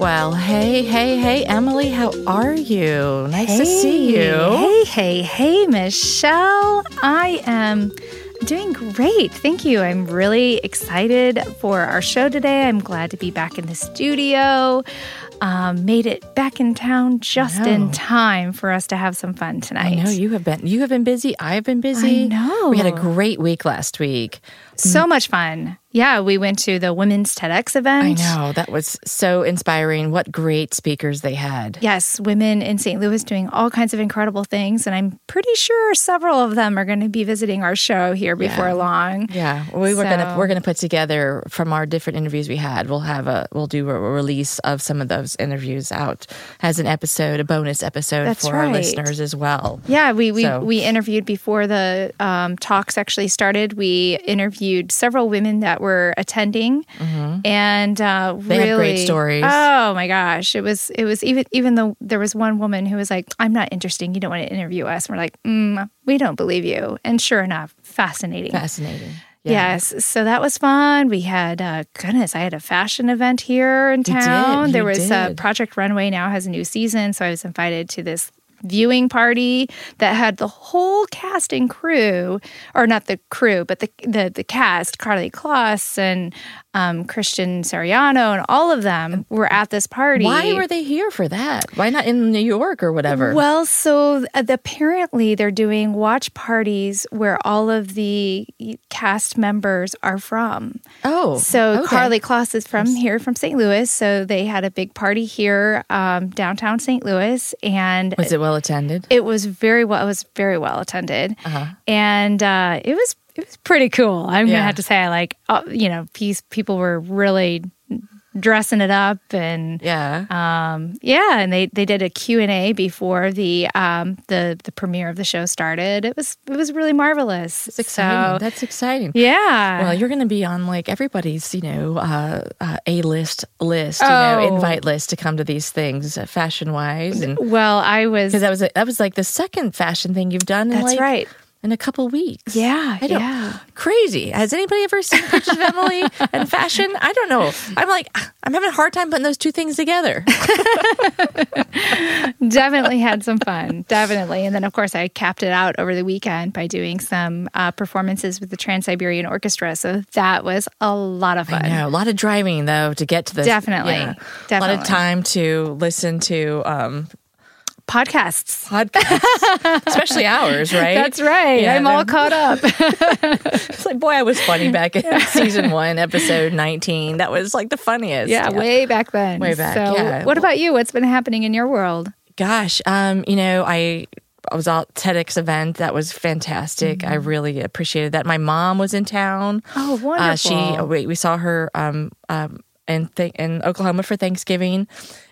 Well, hey, hey, hey, Emily, how are you? Nice hey, to see you. Hey, hey, hey, Michelle. I am doing great. Thank you. I'm really excited for our show today. I'm glad to be back in the studio. Um, made it back in town just in time for us to have some fun tonight. I know you have been you have been busy. I've been busy. I know. We had a great week last week. So much fun. Yeah, we went to the Women's TEDx event. I know. That was so inspiring. What great speakers they had. Yes, women in St. Louis doing all kinds of incredible things. And I'm pretty sure several of them are going to be visiting our show here before Yeah. long. Yeah, we were gonna we're gonna put together from our different interviews we had. We'll have a we'll do a release of some of those interviews out as an episode, a bonus episode That's for our listeners as well. Yeah, we we, So- we interviewed before the um, talks actually started. We interviewed several women that were attending, and uh, Mm-hmm. They really had great stories. Oh my gosh, it was it was even even though there was one woman who was like, "I'm not interesting. You don't want to interview us." And we're like, mm, "We don't believe you." And sure enough, fascinating. Fascinating. Yeah. Yes, so that was fun. We had uh, goodness, I had a fashion event here in town. you there was uh. Project Runway now has a new season, so I was invited to this viewing party that had the whole cast and crew, or not the crew, but the the, the cast, Karlie Kloss and um, Christian Siriano, and all of them were at this party. Why were they here for that? Why not in New York or whatever? Well, so uh, apparently they're doing watch parties where all of the cast members are from. oh, So okay. Karlie Kloss is from here, from St. Louis. So they had a big party here, um, downtown St. Louis, and was it well attended? it was very well. It was very well attended, Uh-huh. and uh, it was it was pretty cool. I'm Yeah. gonna have to say, I like uh, you know, these people were really dressing it up and Yeah. um, yeah, and they they did a Q and A before the um, the the premiere of the show started. It was it was really marvelous. It's exciting. So, That's exciting. yeah. Well, you're to be on like everybody's, you know, uh, uh, a list list, you Oh. know, invite list to come to these things, uh, fashion wise, and well, I was because that was that was like the second fashion thing you've done. That's like, right. In a couple weeks. Yeah, yeah. Crazy. Has anybody ever seen pictures of Emily and fashion? I don't know. I'm like, I'm having a hard time putting those two things together. definitely had some fun. Definitely. And then, of course, I capped it out over the weekend by doing some uh, performances with the Trans Siberian Orchestra. So that was a lot of fun. Know. A lot of driving though to get to this. Definitely. A lot of time to listen to um, Podcasts. podcasts, especially ours, right? That's right. Yeah, I'm all caught up. It's like, boy, I was funny back in season one, episode 19. That was like the funniest. yeah, way back then. Way back, So, yeah. what about you? What's been happening in your world? Gosh, um, you know, I I was at TEDx event. That was fantastic. I really appreciated that. My mom was in town. Oh, Uh, she wonderful. we, we saw her um, um, in th- in Oklahoma for Thanksgiving,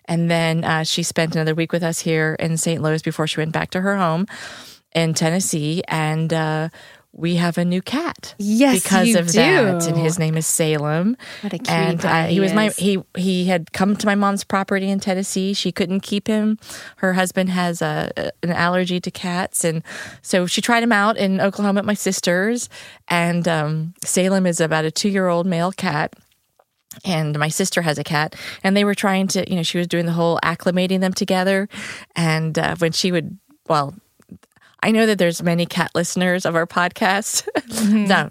and then uh, she spent another week with us here in St. Louis before she went back to her home in Tennessee. And uh, we have a new cat. Yes, because of that, and his name is Salem. What a cutie And pie uh, he he was my he he had come to my mom's property in Tennessee. She couldn't keep him. Her husband has a an allergy to cats, and so she tried him out in Oklahoma at my sister's. And um, Salem is about a two year old male cat. And my sister has a cat, and they were trying to, you know, she was doing the whole acclimating them together. And uh, when she would, well, I know that there's many cat listeners of our podcast. no,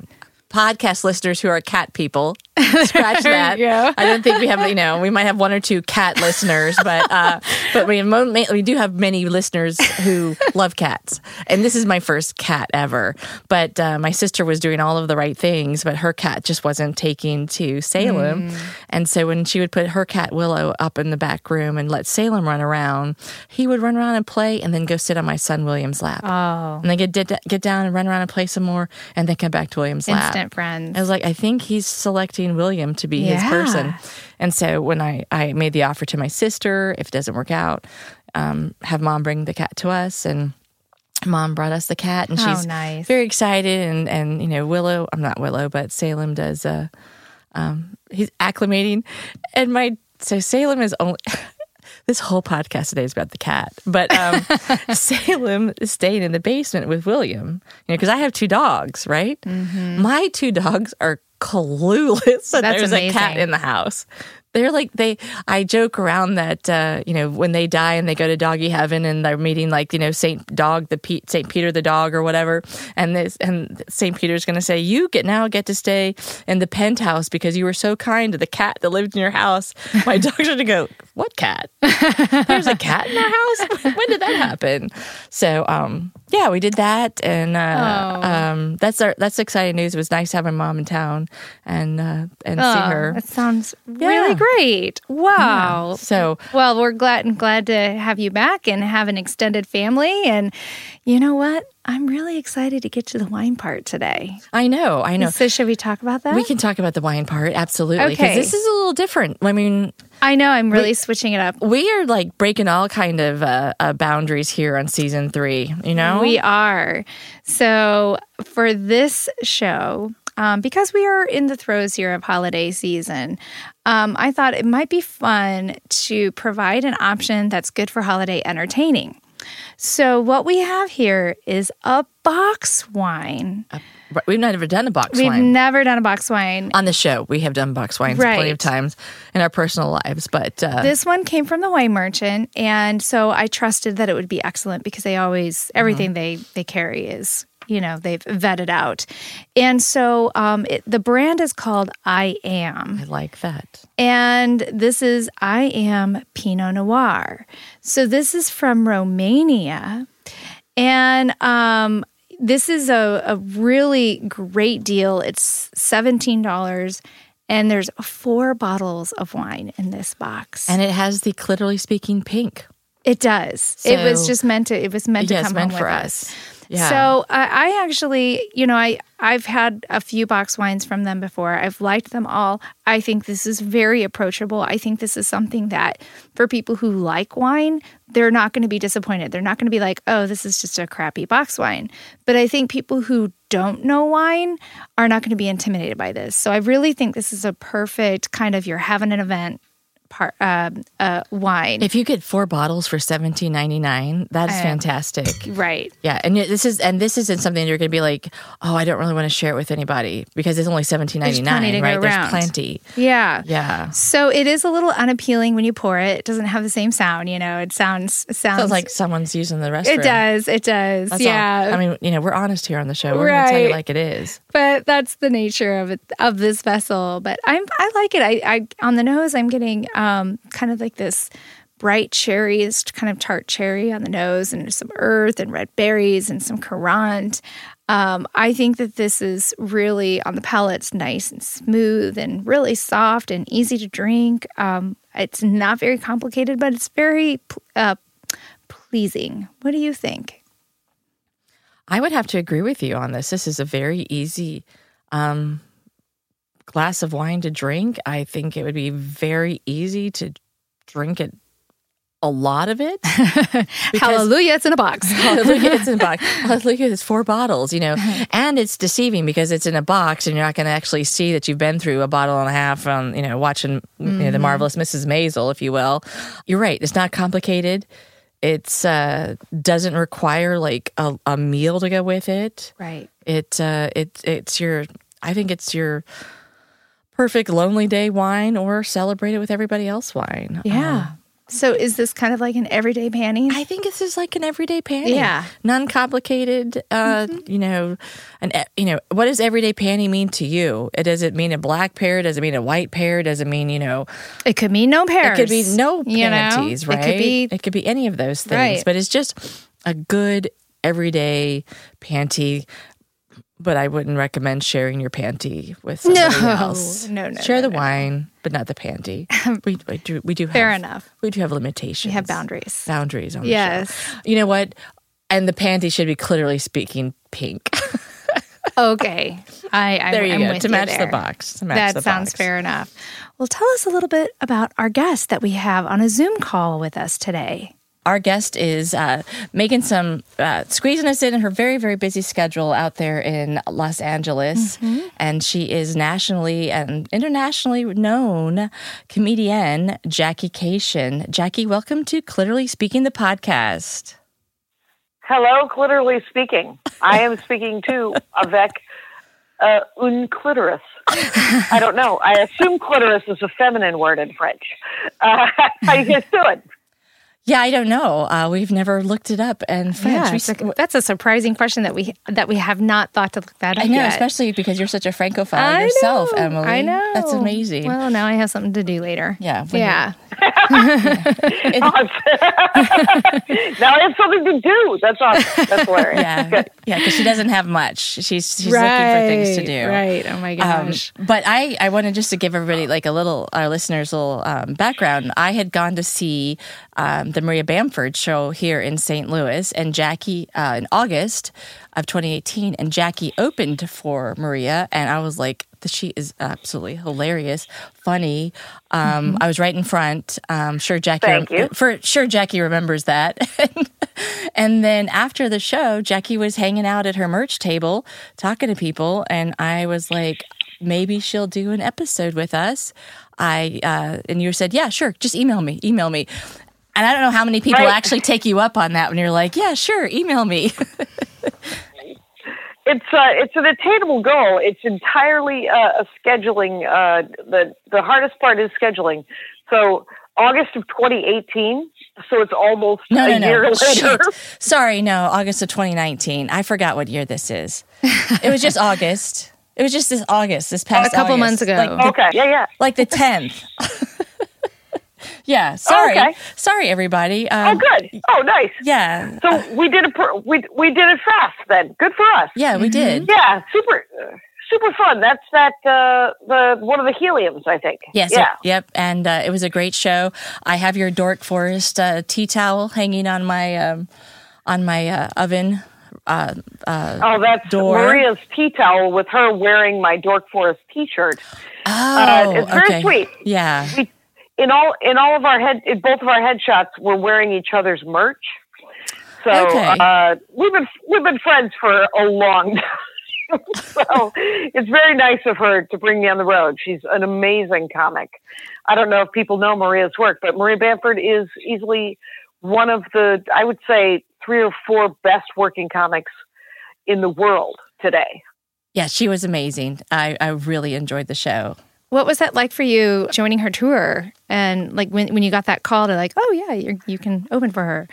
podcast listeners who are cat people. Scratch that. I don't think we have, you know, we might have one or two cat listeners, but uh, but we we do have many listeners who love cats. And this is my first cat ever. But uh, my sister was doing all of the right things, but her cat just wasn't taking to Salem. And so when she would put her cat Willow up in the back room and let Salem run around, he would run around and play, and then go sit on my son William's lap. Oh, And then get get get down and run around and play some more, and then come back to William's lap. instant friends. I was like, I think he's selecting William to be his person. And so when I, I made the offer to my sister, if it doesn't work out, um, have mom bring the cat to us. And mom brought us the cat, and Oh, she's nice. very excited. And and you know Willow, I'm not Willow, but Salem does. Uh, um, he's acclimating, and my so Salem is only. This whole podcast today is about the cat, but um, Salem is staying in the basement with William. You know, because I have two dogs, right? My two dogs are clueless that That's there's a cat in the house. They're like they. I joke around that uh, you know when they die and they go to doggy heaven and they're meeting like you know Saint Dog the Pete Saint Peter the dog or whatever, and this and Saint Peter's going to say you get now get to stay in the penthouse because you were so kind to the cat that lived in your house. My dogs are going to go what cat? There's a cat in our house. when did that happen? So um yeah, we did that and uh, Oh. um that's our that's exciting news. It was nice having mom in town and uh, and see Oh, her. That sounds Yeah. Great. Wow. So Well, we're glad and glad to have you back and have an extended family. And you know what? I'm really excited to get to the wine part today. I know, I know. So, should we talk about that? We can talk about the wine part, absolutely. Because Okay. this is a little different. I mean, I know I'm really switching it up. we are like breaking all kind of uh, uh, boundaries here on season three. You know, We are. So, for this show, um, because we are in the throes here of holiday season, um, I thought it might be fun to provide an option that's good for holiday entertaining. So, what we have here is a box wine. Right, we've never done a box wine. We've never done a box wine. on the show. We have done box wines plenty of times in our personal lives, but uh, This one came from the wine merchant, and so I trusted that it would be excellent because they always everything they they carry is you know they've vetted out, and so um, it, the brand is called I Am, I like that. and this is I Am Pinot Noir. So this is from Romania, and um, this is a, a really great deal. It's seventeen dollars. And there's four bottles of wine in this box. And it has the literally speaking pink. It does. it was just meant to. It was meant to Yes, come meant home for with us. us. Yeah. So I, I actually, you know, I I've had a few box wines from them before. I've liked them all. I think this is very approachable. I think this is something that for people who like wine, they're not going to be disappointed. They're not going to be like, oh, this is just a crappy box wine. But I think people who don't know wine are not going to be intimidated by this. So I really think this is a perfect kind of you're having an event part um, uh, wine. If you get four bottles for seventeen ninety nine, that is fantastic. right. Yeah, and this is and this isn't something you're going to be like, oh, I don't really want to share it with anybody because it's only seventeen ninety to right? There's plenty. Yeah. Yeah, So it is a little unappealing when you pour it. It doesn't have the same sound, you know. It sounds it sounds, sounds like someone's using the restroom. it does. It does. That's all. yeah. I mean, you know, we're honest here on the show. We're going to tell you like it is. but that's the nature of it of this vessel. But I'm I like it. I, I on the nose I'm getting um kind of like this bright cherries, kind of tart cherry on the nose, and some earth and red berries and some currant. Um, I think that this is really on the palate. It's nice and smooth and really soft and easy to drink. Um, it's not very complicated, but it's very uh, pleasing. What do you think? I would have to agree with you on this. This is a very easy um, glass of wine to drink. I think it would be very easy to drink it, a lot of it. Hallelujah! It's in a box. Hallelujah, it's in a box. Hallelujah, it's four bottles, you know, and it's deceiving because it's in a box and you're not going to actually see that you've been through a bottle and a half on, you know, watching you know, the marvelous Mrs. Maisel, if you will. You're right. It's not complicated. It's uh, doesn't require like a, a meal to go with it. right. It uh, it it's your. I think it's your perfect lonely day wine or celebrate it with everybody else wine. Yeah. so is this kind of like an everyday panty? I think this is like an everyday panty. Yeah. non-complicated. Uh, You know, an e- you know, what does everyday panty mean to you? It does it mean a black pair? Does it mean a white pair? Does it mean you know? It could mean no pairs. It could be no you know? panties, right? It could be It could be any of those things, Right. but it's just a good everyday panty. But I wouldn't recommend sharing your panty with somebody No. else. No, no, Share no, the no. wine, but not the panty. we, we do. We do. Fair have, enough. We do have limitations. We have boundaries. Boundaries on Yes. You know what? And the panty should be clearly speaking pink. Okay. I, I'm, there you I'm go. with To match the box. To match That the sounds box. fair enough. Well, tell us a little bit about our guest that we have on a Zoom call with us today. Our guest is uh, making some, uh, squeezing us in in her very, very busy schedule out there in Los Angeles. Mm-hmm. And she is nationally and internationally known comedian Jackie Kashian. Jackie, welcome to Clearly Speaking, the podcast. Hello, clitorally speaking. I am speaking to avec uh, un clitoris. I don't know. I assume clitoris is a feminine word in French. Uh, how you guys doing? Yeah, I don't know. Uh, we've never looked it up in French. Yeah, We it's that's a surprising question that we that we have not thought to look that up I know, yet. especially because you're such a francophile I yourself, know, Emily. I know. That's amazing. Well, now I have something to do later. Yeah, when Yeah. now I have something to do. That's awesome. That's hilarious. yeah, Good. yeah, because she doesn't have much. She's she's looking for things to do. Right. Oh my Um, gosh. but I, I wanted just to give everybody like a little, our listeners a little um, background. I had gone to see um, the Maria Bamford show here in St. Louis, and Jackie uh, in August of 2018, and Jackie opened for Maria, and I was like, she is absolutely hilarious, funny. Um, I was right in front. Um, sure, Jackie. Thank you. For sure, Jackie remembers that. and then after the show, Jackie was hanging out at her merch table talking to people, and I was like, maybe she'll do an episode with us. I uh, and you said, yeah, sure, just email me, email me. And I don't know how many people Right. actually take you up on that when you're like, yeah, sure, email me. It's uh, it's an attainable goal. It's entirely uh, a scheduling. Uh, the the hardest part is scheduling. So August of 2018. So it's almost no, a no, year no. later. Shit. Sorry, no, August of 2019. I forgot what year this is. It was just August. It was just this August, this past A couple August. months ago. Like the Okay. Yeah. Yeah. like the 10th. yeah, sorry. okay. Sorry, everybody. Oh, Um, good. Oh, nice. Yeah. So we did it. Per- we we did it fast then. Good for us. Yeah, we did. Yeah, super, uh, super fun. That's that uh, the one of the heliums, I think. Yes. Yeah. Yep. And uh, it was a great show. I have your Dork Forest uh, tea towel hanging on my um, on my uh, oven. Uh, uh, Oh, that's Door. Maria's tea towel with her wearing my Dork Forest T-shirt. oh, it's very okay. sweet. Yeah. We, in all in all of our head, in both of our headshots, we're wearing each other's merch. So Okay. uh, we've been we've been friends for a long time. so it's very nice of her to bring me on the road. She's an amazing comic. I don't know if people know Maria's work, but Maria Bamford is easily one of the I would say three or four best working comics in the world today. Yeah, she was amazing. I, I really enjoyed the show. What was that like for you joining her tour? And like when, when you got that call to like, oh yeah, you're, you can open for her.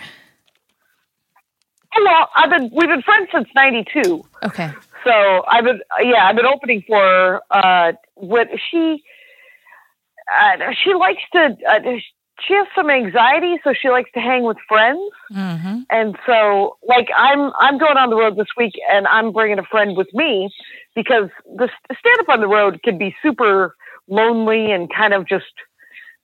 Oh, well, I've been we've been friends since '92. Okay. So I've been, yeah, I've been opening for her. Uh, what she, uh, she likes to, uh, she has some anxiety, so she likes to hang with friends. Mm-hmm. And so, like, I'm, I'm going on the road this week, and I'm bringing a friend with me because the stand up on the road can be super lonely and kind of just,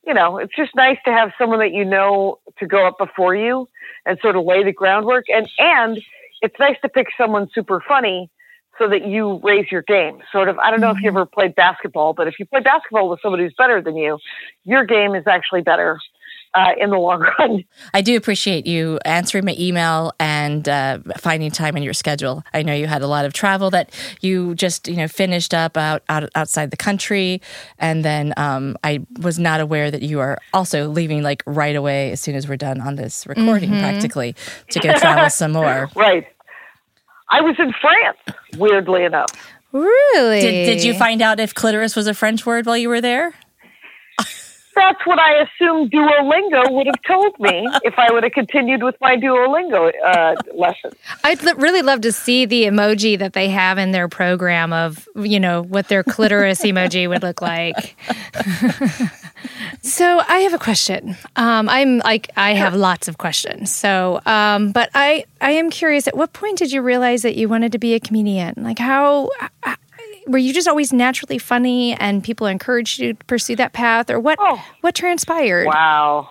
you know, it's just nice to have someone that you know to go up before you and sort of lay the groundwork. And and it's nice to pick someone super funny so that you raise your game. Sort of, I don't know if you mm-hmm. ever played basketball, but if you play basketball with somebody who's better than you, your game is actually better uh, in the long run. I do appreciate you answering my email and uh, finding time in your schedule. I know you had a lot of travel that you just you know finished up out, out outside the country, and then um, I was not aware that you are also leaving like right away as soon as we're done on this recording, practically to go travel some more. Right. I was in France, weirdly enough. Really? Did, did you find out if clitoris was a French word while you were there? That's what I assumed Duolingo would have told me if I would have continued with my Duolingo uh, lesson. I'd l- really love to see the emoji that they have in their program of, you know, what their clitoris emoji would look like. so I have a question. Um, I'm like, I have lots of questions. So, um, but I, I am curious. At what point did you realize that you wanted to be a comedian? Like, how were you just always naturally funny, and people encouraged you to pursue that path, or what? Oh. What transpired? Wow.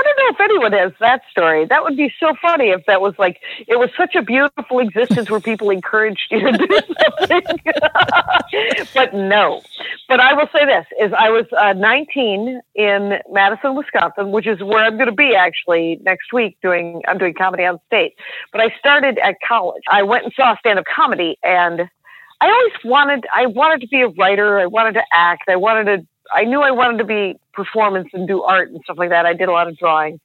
I don't know if anyone has that story. That would be so funny if that was like it was such a beautiful existence where people encouraged you to do something. but no. but I will say this: is I was uh, 19 in Madison, Wisconsin, which is where I'm going to be actually next week. Doing I'm doing comedy on state, but I started at college. I went and saw stand up comedy, and I always wanted I wanted to be a writer. I wanted to act. I wanted to. I knew I wanted to be performance and do art and stuff like that. I did a lot of drawing,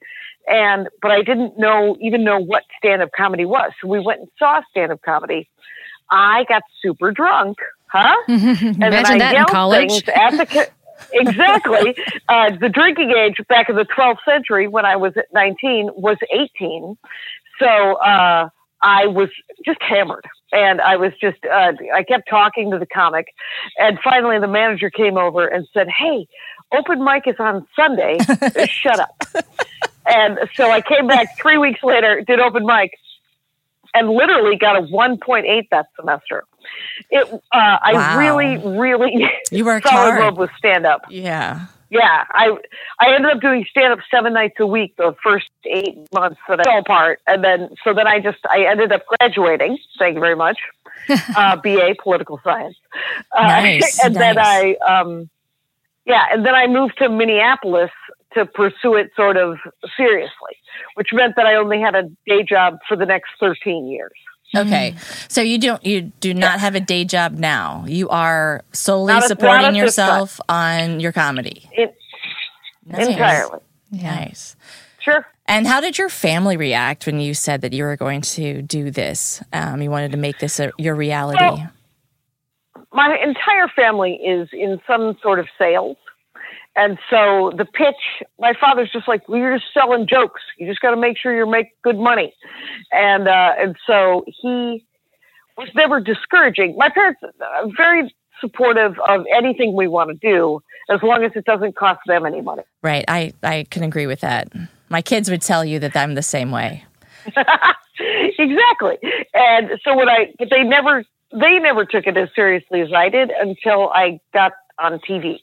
and but I didn't know even know what stand up comedy was. So we went and saw stand up comedy. I got super drunk huh? and Imagine that in college. at the exactly. Uh, the drinking age back in the 12th century, when I was at 19, was 18. So uh, I was just hammered, and I was just uh, I kept talking to the comic, and finally the manager came over and said, "Hey, open mic is on Sunday. Shut up." And so I came back three weeks later, did open mic, and literally got a 1.8 that semester. It, uh, I wow. really, really you worked fell hard. love with stand up. Yeah. Yeah, I I ended up doing stand up seven nights a week the first eight months that I fell apart, and then so then I just I ended up graduating. Thank you very much, uh, BA political science, uh, nice, and nice. then I um, yeah, and then I moved to Minneapolis to pursue it sort of seriously, which meant that I only had a day job for the next 13 years. Okay. Mm. So you don't you do not have a day job now. You are solely a, supporting yourself on your comedy. It, nice. Entirely. Nice. Sure. And how did your family react when you said that you were going to do this? Um, you wanted to make this a, your reality. Well, my entire family is in some sort of sales. And so the pitch, my father's just like, well, you're just selling jokes. You just got to make sure you make good money. And, uh, and so he was never discouraging. My parents are very supportive of anything we want to do as long as it doesn't cost them any money. Right. I, I can agree with that. My kids would tell you that I'm the same way. exactly. And so when I, but they never, they never took it as seriously as I did until I got on TV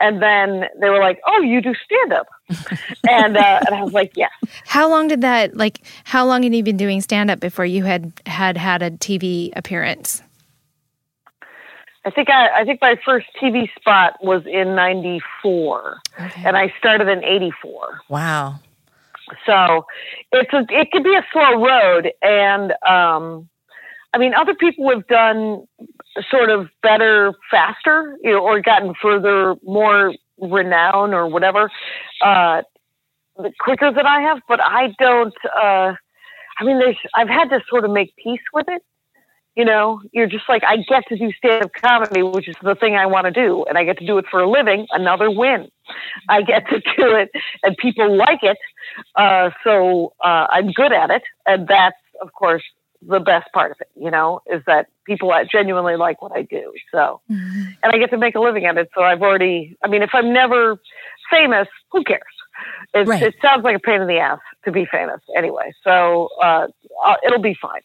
and then they were like, "Oh, you do stand up," and uh, and I was like, "Yes." How long did that like? How long had you been doing stand up before you had had had a TV appearance? I think I, I think my first TV spot was in '94, okay. and I started in '84. Wow. So it's a it could be a slow road, and um, I mean, other people have done sort of better faster, you know, or gotten further, more renown or whatever, uh, quicker than I have. But I don't. Uh, I mean, there's. I've had to sort of make peace with it. You know, you're just like, I get to do stand up comedy, which is the thing I want to do, and I get to do it for a living. Another win. I get to do it, and people like it. Uh, so uh, I'm good at it, and that's of course the best part of it, you know, is that people genuinely like what I do. So, mm-hmm. and I get to make a living at it. So I've already, I mean, if I'm never famous, who cares? Right. It sounds like a pain in the ass to be famous anyway. So uh, it'll be fine.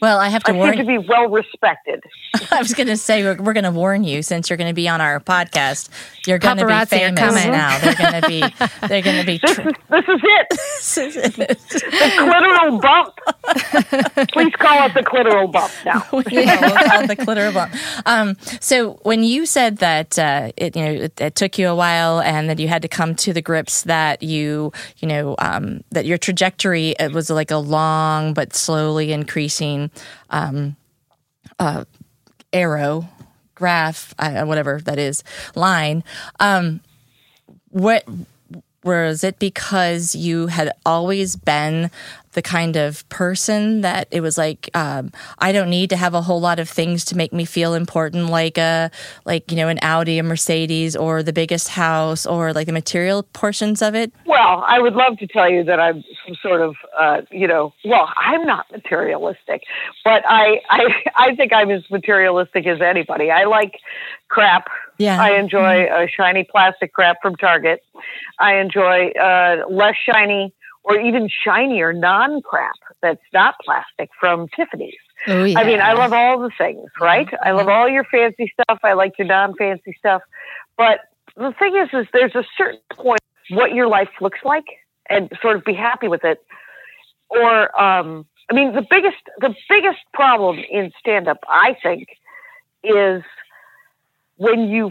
Well, I have to warn you. I warn to be well respected. I was going to say we're, we're going to warn you since you're going to be on our podcast. You're going to be famous now. They're going to be. They're going to be. Tr- this, is, this is it. the clitoral bump. Please call it the clitoral bump now. yeah, we'll call it the clitoral bump. Um, so when you said that uh, it you know it, it, took you a while and that you had to come to the grips that you you know um, that your trajectory it was like a long but slowly increasing um, uh, arrow, graph, uh, whatever that is, line. Um, what was it because you had always been the kind of person that it was like um, I don't need to have a whole lot of things to make me feel important, like a like you know an Audi, a Mercedes, or the biggest house, or like the material portions of it. Well, I would love to tell you that I'm some sort of uh, you know. Well, I'm not materialistic, but I I I think I'm as materialistic as anybody. I like crap. Yeah. I enjoy a shiny plastic crap from Target. I enjoy uh, less shiny or even shinier non crap that's not plastic from Tiffany's. Oh, yeah. I mean, I love all the things, right? Mm-hmm. I love all your fancy stuff. I like your non fancy stuff. But the thing is, is there's a certain point what your life looks like and sort of be happy with it. Or, um, I mean, the biggest, the biggest problem in stand up, I think, is when you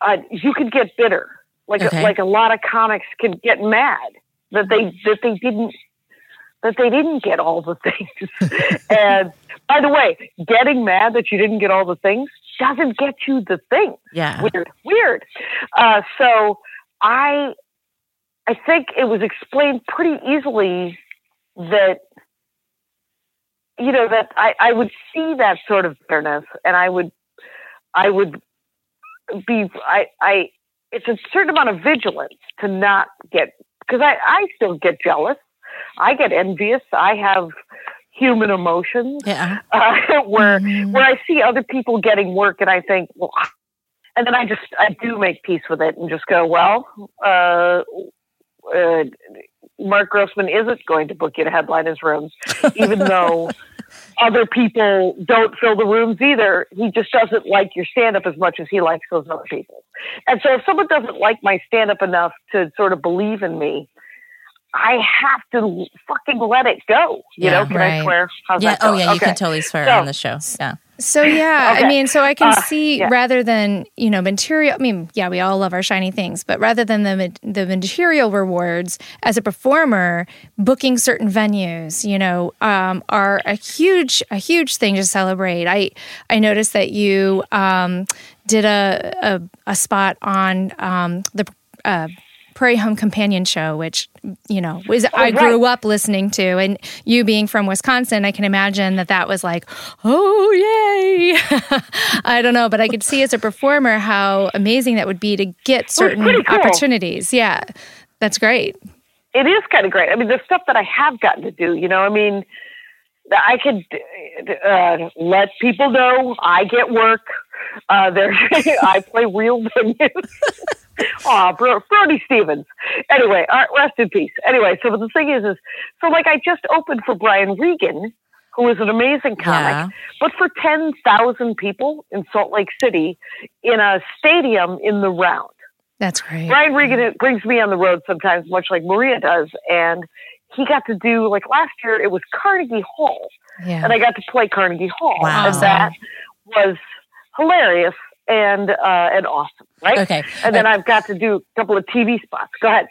uh, you could get bitter, like Okay. like a lot of comics can get mad that they that they didn't that they didn't get all the things. and by the way, getting mad that you didn't get all the things doesn't get you the thing. Yeah. Weird, weird. Uh, so I I think it was explained pretty easily that you know that I, I would see that sort of bitterness and I would I would be I I it's a certain amount of vigilance to not get because I, I still get jealous. I get envious. I have human emotions Yeah. uh, where Mhm. where I see other people getting work and I think, well, and then I just I do make peace with it and just go, well, uh, uh, Mark Grossman isn't going to book you to headline his rooms, even though other people don't fill the rooms either. He just doesn't like your stand up as much as he likes those other people. And so if someone doesn't like my stand up enough to sort of believe in me, I have to fucking let it go. You Yeah, know, can right. I swear? How's Yeah. that Oh, yeah. You can totally swear So- on the show. Yeah. So yeah, I mean, so I can Uh, see yeah. rather than you know material. I mean, yeah, we all love our shiny things, but rather than the the material rewards as a performer, booking certain venues, you know, um, are a huge a huge thing to celebrate. I I noticed that you um, did a, a a spot on um, the. Uh, Prairie Home Companion Show, which you know was I right. grew up listening to, and you being from Wisconsin, I can imagine that that was like, oh yay! I don't know, but I could see as a performer how amazing that would be to get certain cool. opportunities. Yeah, that's great. it is kind of great. I mean, the stuff that I have gotten to do, you know, I mean, I could uh, let people know I get work. Uh, there, I play real venues. Aw, Bro- Brody Stevens. Anyway, all right, rest in peace. Anyway, so the thing is, is so like I just opened for Brian Regan, who is an amazing comic, Yeah. but for ten thousand people in Salt Lake City in a stadium in the round. That's great. Brian Regan brings me on the road sometimes, much like Maria does. And he got to do, like last year, it was Carnegie Hall. Yeah. And I got to play Carnegie Hall. Wow. And that was hilarious and uh, and awesome, right? Okay. And then I've got to do a couple of TV spots. Go ahead.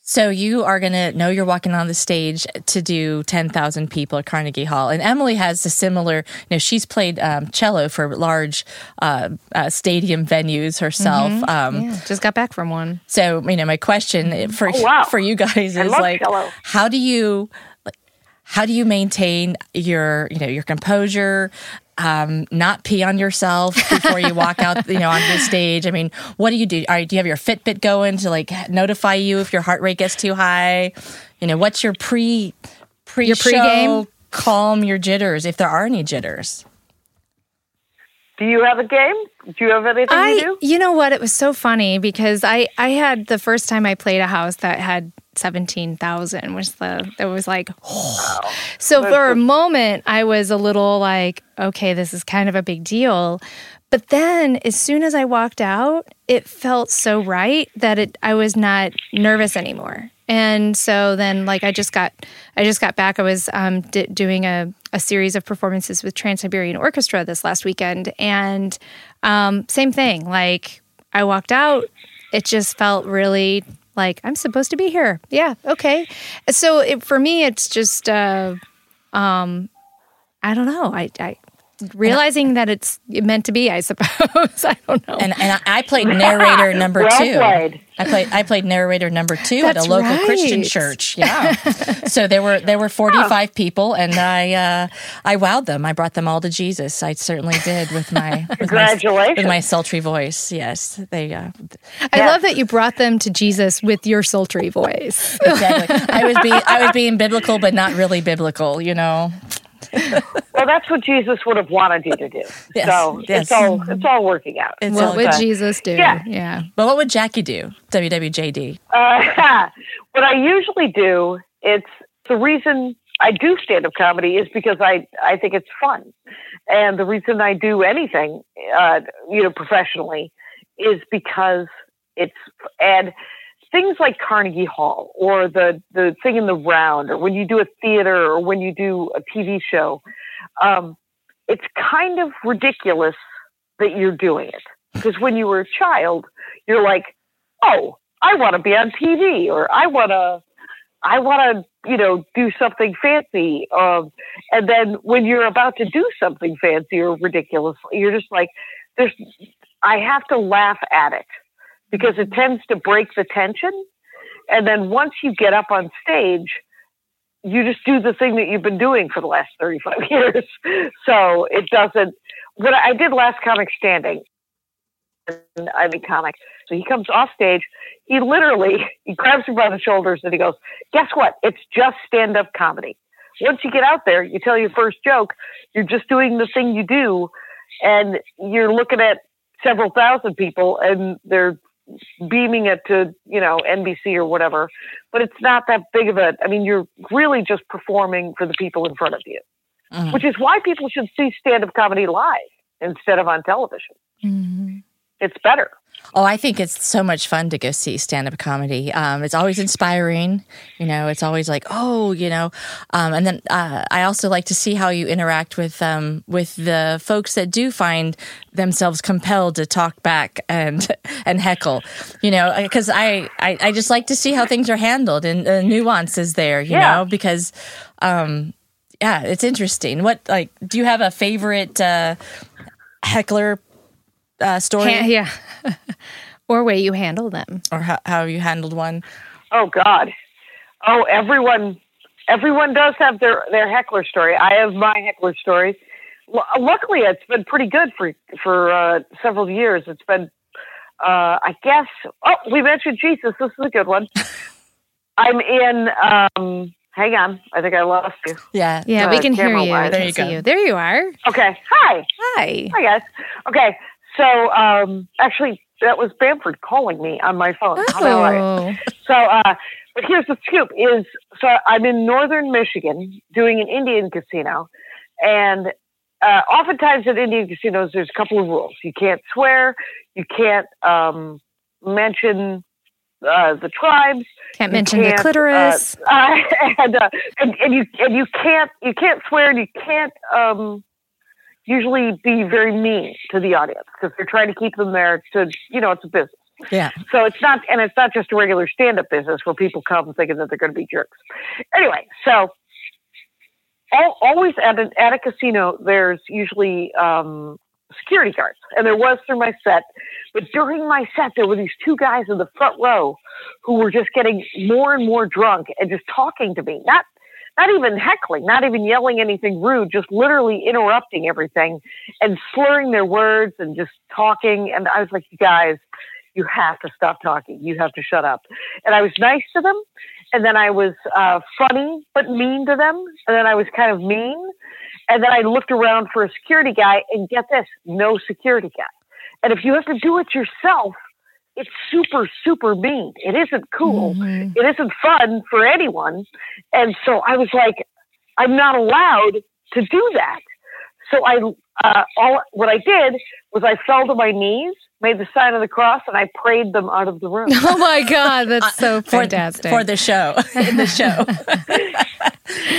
So you are going to know you're walking on the stage to do 10,000 people at Carnegie Hall. And Emily has a similar, you know, she's played um, cello for large uh, uh, stadium venues herself. Um, yeah, just got back from one. So, you know, my question for Oh, wow. for you guys is like, cello. how do you like, how do you maintain your you know your composure? Um, not pee on yourself before you walk out, you know, on the stage. I mean, what do you do? Are, do you have your Fitbit going to like notify you if your heart rate gets too high? You know, what's your pre pre Your pregame? calm your jitters if there are any jitters? Do you have a game? Do you have anything you I, do? you know what? It was so funny because I, I had the first time I played a house that had seventeen thousand was the it was like so for a moment I was a little like okay this is kind of a big deal, but then as soon as I walked out it felt so right that it I was not nervous anymore. And so then, like, I just got, I just got back. I was um, d- doing a, a series of performances with Trans Siberian Orchestra this last weekend, and um, same thing. Like, I walked out, it just felt really like I'm supposed to be here. Yeah, okay. So it, for me, it's just, uh, um, I don't know. I, I realizing that it's meant to be. I suppose. I don't know. And and I, I played narrator number Well two. played. I played I played narrator number two at a local Christian church. Yeah. so there were there were forty five people, and I uh, I wowed them. I brought them all to Jesus. I certainly did with my with my, Congratulations. with my sultry voice. Yes, they uh, I Yeah. love that you brought them to Jesus with your sultry voice. exactly. I was being I was being biblical, but not really biblical. You know. Well, that's what Jesus would have wanted you to do. Yes, so yes. it's all it's all working out. It's what all would. Jesus do? Yeah. yeah. But what would Jackie do? WWJD. Uh, what I usually do, it's the reason I do stand up comedy is because I, I think it's fun. And the reason I do anything, uh, you know, professionally is because it's, and things like Carnegie Hall or the, the thing in the round or when you do a theater or when you do a TV show, um, it's kind of ridiculous that you're doing it. Because when you were a child, you're like, oh, I want to be on TV or I want to, I want to, you know, do something fancy. Um, and then when you're about to do something fancy or ridiculous, you're just like, there's, I have to laugh at it because it tends to break the tension. And then once you get up on stage, you just do the thing that you've been doing for the last 35 years. So it doesn't, what I did last comic standing, I'm a comic. So he comes off stage. He literally he grabs me by the shoulders and he goes, "Guess what? It's just stand-up comedy. Once you get out there, you tell your first joke. You're just doing the thing you do, and you're looking at several thousand people, and they're beaming it to you know NBC or whatever. But it's not that big of a. I mean, you're really just performing for the people in front of you, mm-hmm. which is why people should see stand-up comedy live instead of on television. Mm-hmm it's better. Oh, I think it's so much fun to go see stand up comedy. Um, it's always inspiring. You know, it's always like, oh, you know. Um, and then uh, I also like to see how you interact with um, with the folks that do find themselves compelled to talk back and and heckle. You know, because I, I, I just like to see how things are handled and the nuances there. You yeah. know, because um, yeah, it's interesting. What like do you have a favorite uh, heckler uh, story? Ha- yeah. or way you handle them. Or how, how you handled one? Oh, God. Oh, everyone. Everyone does have their, their heckler story. I have my heckler story. L- luckily, it's been pretty good for for uh, several years. It's been, uh, I guess. Oh, we mentioned Jesus. This is a good one. I'm in um, Hang on. I think I lost you. Yeah. Yeah, uh, we can hear you. There you go. You. There you are. Okay. Hi. Hi. Hi, guys. Okay. So um, actually, that was Bamford calling me on my phone. Oh. So, uh, but here's the scoop: is so I'm in northern Michigan doing an Indian casino, and uh, oftentimes at Indian casinos, there's a couple of rules. You can't swear. You can't um, mention uh, the tribes. Can't mention can't, the clitoris. Uh, uh, and, uh, and, and you and you can't you can't swear and you can't um, usually be very mean to the audience because they're trying to keep them there to, you know, it's a business. Yeah. So it's not, and it's not just a regular stand up business where people come thinking that they're going to be jerks. Anyway, so always at, a at a casino, there's usually um, security guards, and there was through my set. But during my set, there were these two guys in the front row who were just getting more and more drunk and just talking to me, not not even heckling, not even yelling anything rude, just literally interrupting everything and slurring their words and just talking. And I was like, you guys, you have to stop talking. You have to shut up. And I was nice to them. And then I was uh, funny, but mean to them. And then I was kind of mean. And then I looked around for a security guy and get this, no security guy. And if you have to do it yourself, it's super, super mean. It isn't cool. Mm-hmm. It isn't fun for anyone. And so I was like, I'm not allowed to do that. So I, uh, all what I did was I fell to my knees, made the sign of the cross, and I prayed them out of the room. Oh my God, that's so fantastic for, for the show. In the show.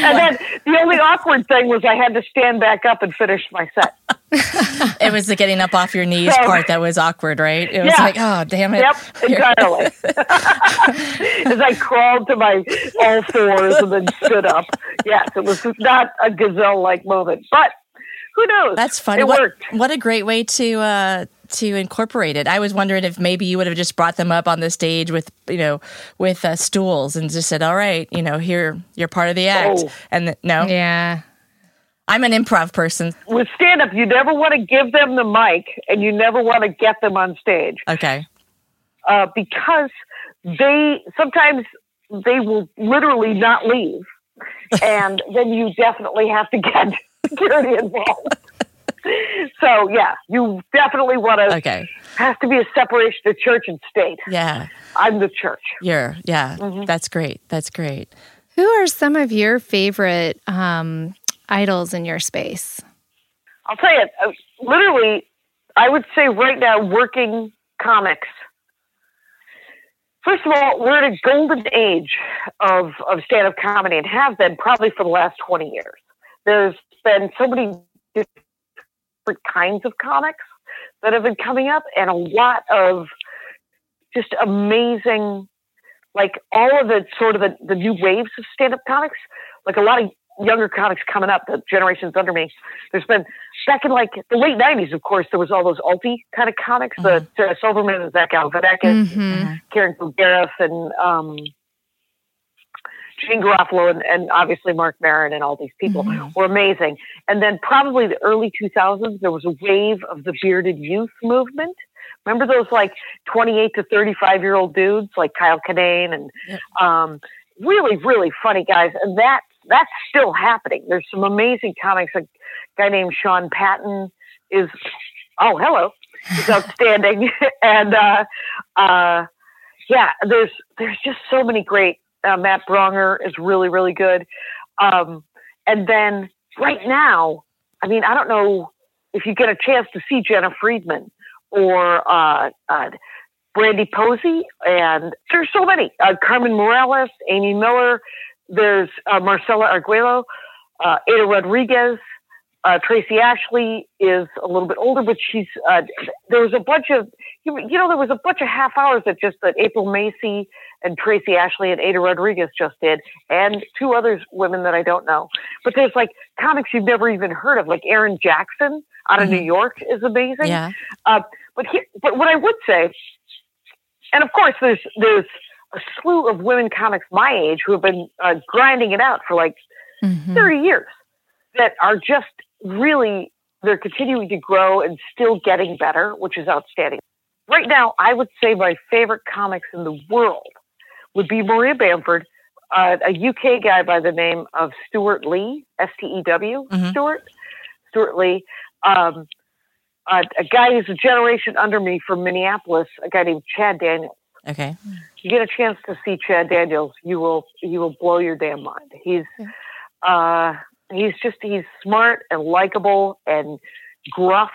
and then the only awkward thing was I had to stand back up and finish my set. it was the getting up off your knees so, part that was awkward, right? It was yeah. like, oh, damn it. Yep, entirely. As I crawled to my all fours and then stood up. Yes, it was not a gazelle like moment, but who knows? That's funny. It what, worked. What a great way to uh, to incorporate it. I was wondering if maybe you would have just brought them up on the stage with you know with uh, stools and just said, "All right, you know, here you're part of the act." Oh. And the, no, yeah. I'm an improv person. With stand up, you never want to give them the mic and you never want to get them on stage. Okay. Uh, because they sometimes they will literally not leave. and then you definitely have to get security involved. so yeah, you definitely want to. Okay. Has to be a separation of church and state. Yeah. I'm the church. You're yeah. Mm-hmm. That's great. That's great. Who are some of your favorite um, idols in your space? I'll tell you, uh, literally, I would say right now, working comics. First of all, we're in a golden age of, of stand up comedy and have been probably for the last 20 years. There's been so many different kinds of comics that have been coming up, and a lot of just amazing, like all of the sort of the, the new waves of stand up comics. Like a lot of younger comics coming up, the generations under me. There's been back in like the late '90s, of course, there was all those alti kind of comics, mm-hmm. the Silverman and Zach Galifianakis, mm-hmm. Karen Kilgariff, and um, Janeane Garofalo, and, and, obviously Marc Maron, and all these people mm-hmm. were amazing. And then probably the early 2000s, there was a wave of the bearded youth movement. Remember those like 28 to 35 year old dudes like Kyle Kinane and um, really, really funny guys. And that that's still happening. There's some amazing comics. A guy named Sean Patton is oh hello, he's outstanding. and uh, uh, yeah, there's there's just so many great. Uh, Matt Braunger is really really good. Um, and then right now, I mean, I don't know if you get a chance to see Jena Friedman or uh, uh, Brandie Posey, and there's so many. Uh, Carmen Morales, Amy Miller, there's uh, Marcella Arguello, uh, Aida Rodriguez, uh, Tracey Ashley is a little bit older, but she's uh, there was a bunch of you, you, know there was a bunch of half hours that just that April Macie and Tracey Ashley and Aida Rodriguez just did, and two others women that I don't know. But there's like comics you've never even heard of, like Aaron Jackson out of mm-hmm. New York is amazing. Yeah. Uh, but he, but what I would say, and of course there's there's a slew of women comics my age who have been uh, grinding it out for like mm-hmm. 30 years that are just really they're continuing to grow and still getting better which is outstanding right now i would say my favorite comics in the world would be maria bamford uh, a uk guy by the name of stewart lee s-t-e-w mm-hmm. stewart stewart lee um, uh, a guy who's a generation under me from minneapolis a guy named chad daniels Okay. You get a chance to see Chad Daniels, you will you will blow your damn mind. He's uh he's just he's smart and likable and gruff.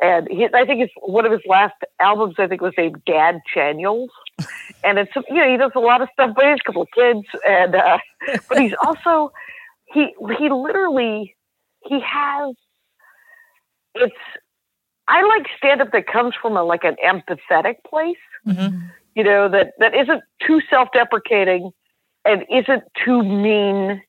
And he, I think it's one of his last albums. I think was named Dad Chaniels, and it's you know he does a lot of stuff, but he has a couple of kids, and uh, but he's also he he literally he has it's I like stand up that comes from a like an empathetic place. Mm-hmm you know, that, that isn't too self deprecating and isn't too mean.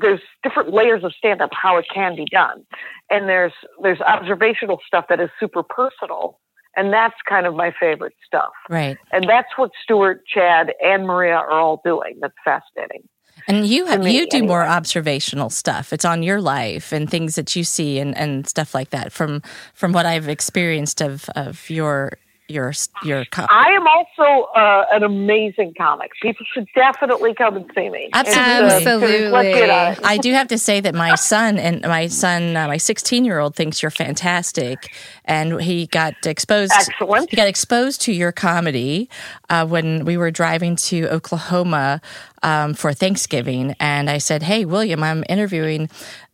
There's different layers of stand up how it can be done. And there's there's observational stuff that is super personal. And that's kind of my favorite stuff. Right. And that's what stewart Chad, and Maria are all doing. That's fascinating. And you have, you do anyway. more observational stuff. It's on your life and things that you see and, and stuff like that from from what I've experienced of of your your your comic. I am also uh, an amazing comic. People should definitely come and see me. Absolutely, uh, I do have to say that my son and my son, uh, my 16 year old, thinks you're fantastic, and he got exposed. Excellent. He got exposed to your comedy uh, when we were driving to Oklahoma um, for Thanksgiving, and I said, "Hey, William, I'm interviewing."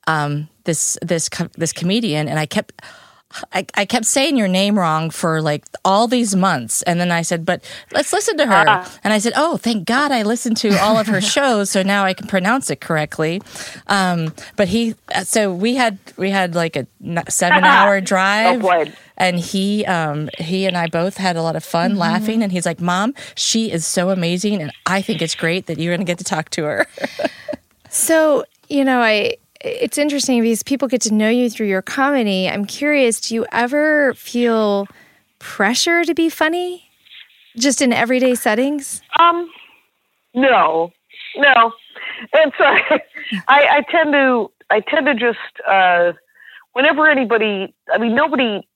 Um, this this this comedian and I kept I, I kept saying your name wrong for like all these months. And then I said, but let's listen to her. Uh, and I said, oh, thank God I listened to all of her shows. So now I can pronounce it correctly. Um, but he, so we had, we had like a seven hour drive. Oh, and he, um, he and I both had a lot of fun mm-hmm. laughing. And he's like, mom, she is so amazing. And I think it's great that you're going to get to talk to her. so, you know, I, it's interesting because people get to know you through your comedy. I'm curious, do you ever feel pressure to be funny just in everyday settings? Um, no, no. And so I, I tend to, I tend to just, uh, whenever anybody, I mean, nobody,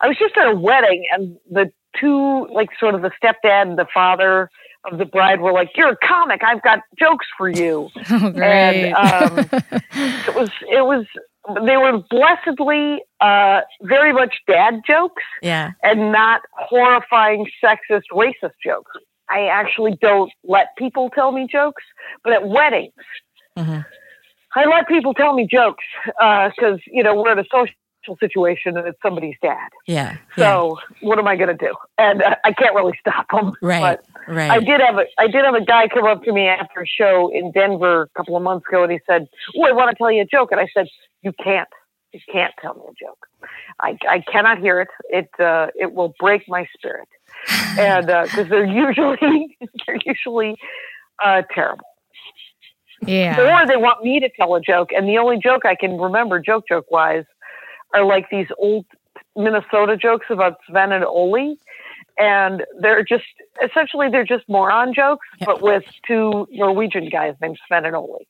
I was just at a wedding and the two, like sort of the stepdad and the father, of the bride were like, "You're a comic. I've got jokes for you." Oh. And um, it was it was they were blessedly uh, very much dad jokes, yeah, and not horrifying sexist racist jokes. I actually don't let people tell me jokes, but at weddings. Mm-hmm. I let people tell me jokes because uh, you know we're at a social situation and it's somebody's dad. Yeah. So yeah. what am I going to do? And uh, I can't really stop them. Right. But right. I did have a I did have a guy come up to me after a show in Denver a couple of months ago, and he said, "Oh, I want to tell you a joke," and I said, "You can't." You can't tell me a joke. I, I cannot hear it. It uh, it will break my spirit, and because uh, they're usually they're usually uh, terrible. Yeah. Or they want me to tell a joke, and the only joke I can remember, joke joke wise, are like these old Minnesota jokes about Sven and Ole, and they're just essentially they're just moron jokes, yeah. but with two Norwegian guys named Sven and Ole,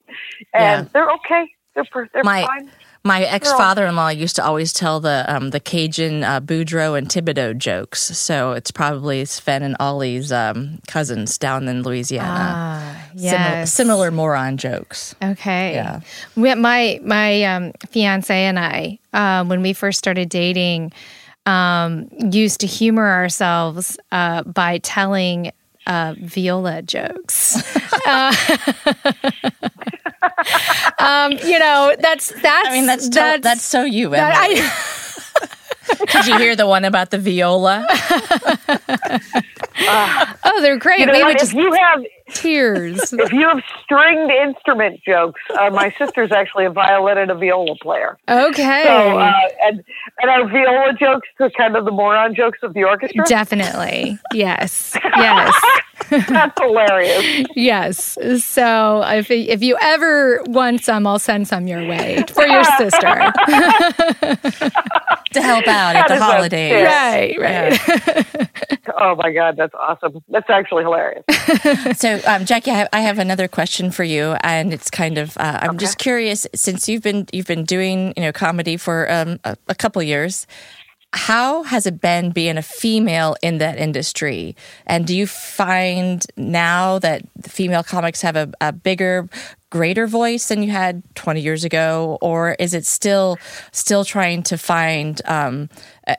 and yeah. they're okay. They're they're my, fine. My ex father in law used to always tell the um, the Cajun uh, Boudreaux and Thibodeau jokes. So it's probably Sven and Ole's um, cousins down in Louisiana. Ah, yes. Similar, similar moron jokes. Okay. Yeah. We, my my um, fiance and I, uh, when we first started dating, um, used to humor ourselves uh, by telling uh, viola jokes. uh, um, you know, that's that's. I mean, that's that's, that's so you. That I, Did you hear the one about the viola? Uh, oh, they're great. You know what? If you have tears, if you have stringed instrument jokes, uh, my sister's actually a violin and a viola player. Okay. So, uh, and and our viola jokes are kind of the moron jokes of the orchestra. Definitely. Yes. Yes. That's hilarious. yes. So if if you ever want some, I'll send some your way for your sister to help out at the holidays. Right. Right. Yeah. oh my God, that's awesome. That's actually hilarious. so, um, Jackie, I have, I have, another question for you, and it's kind of uh, I'm okay. just curious since you've been you've been doing you know comedy for um, a, a couple years how has it been being a female in that industry? And do you find now that female comics have a, a, bigger, greater voice than you had 20 years ago, or is it still still trying to find um,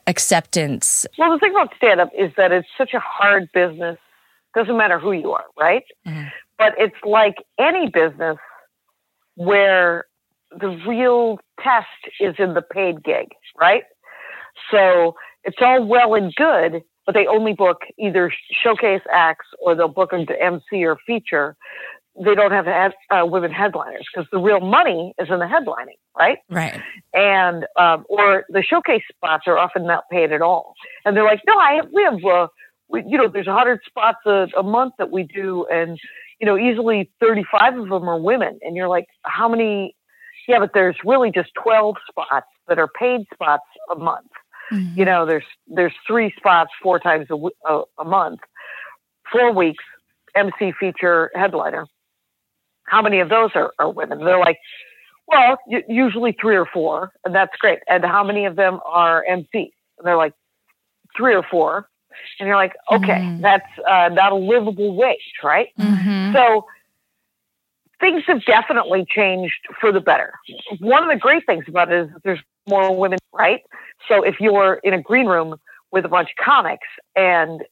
acceptance? Well, the thing about stand up is that it's such a hard business. Doesn't matter who you are, right? Mm-hmm. But it's like any business where the real test is in the paid gig, right? So it's all well and good, but they only book either showcase acts or they'll book them to MC or feature. They don't have uh, women headliners because the real money is in the headlining, right? Right. And um, or the showcase spots are often not paid at all, and they're like, no, I have, we have, uh, we, you know, there's a hundred spots a, a month that we do, and you know, easily 35 of them are women, and you're like, how many? Yeah, but there's really just 12 spots that are paid spots a month. Mm-hmm. You know, there's there's three spots four times a, a, a month, four weeks, MC feature headliner. How many of those are, are women? They're like, well, usually three or four, and that's great. And how many of them are MCs? And they're like, three or four. And you're like, okay, mm-hmm. that's uh, not a livable wage, right? Mm-hmm. So things have definitely changed for the better. One of the great things about it is there's more women, right? So if you're in a green room with a bunch of comics and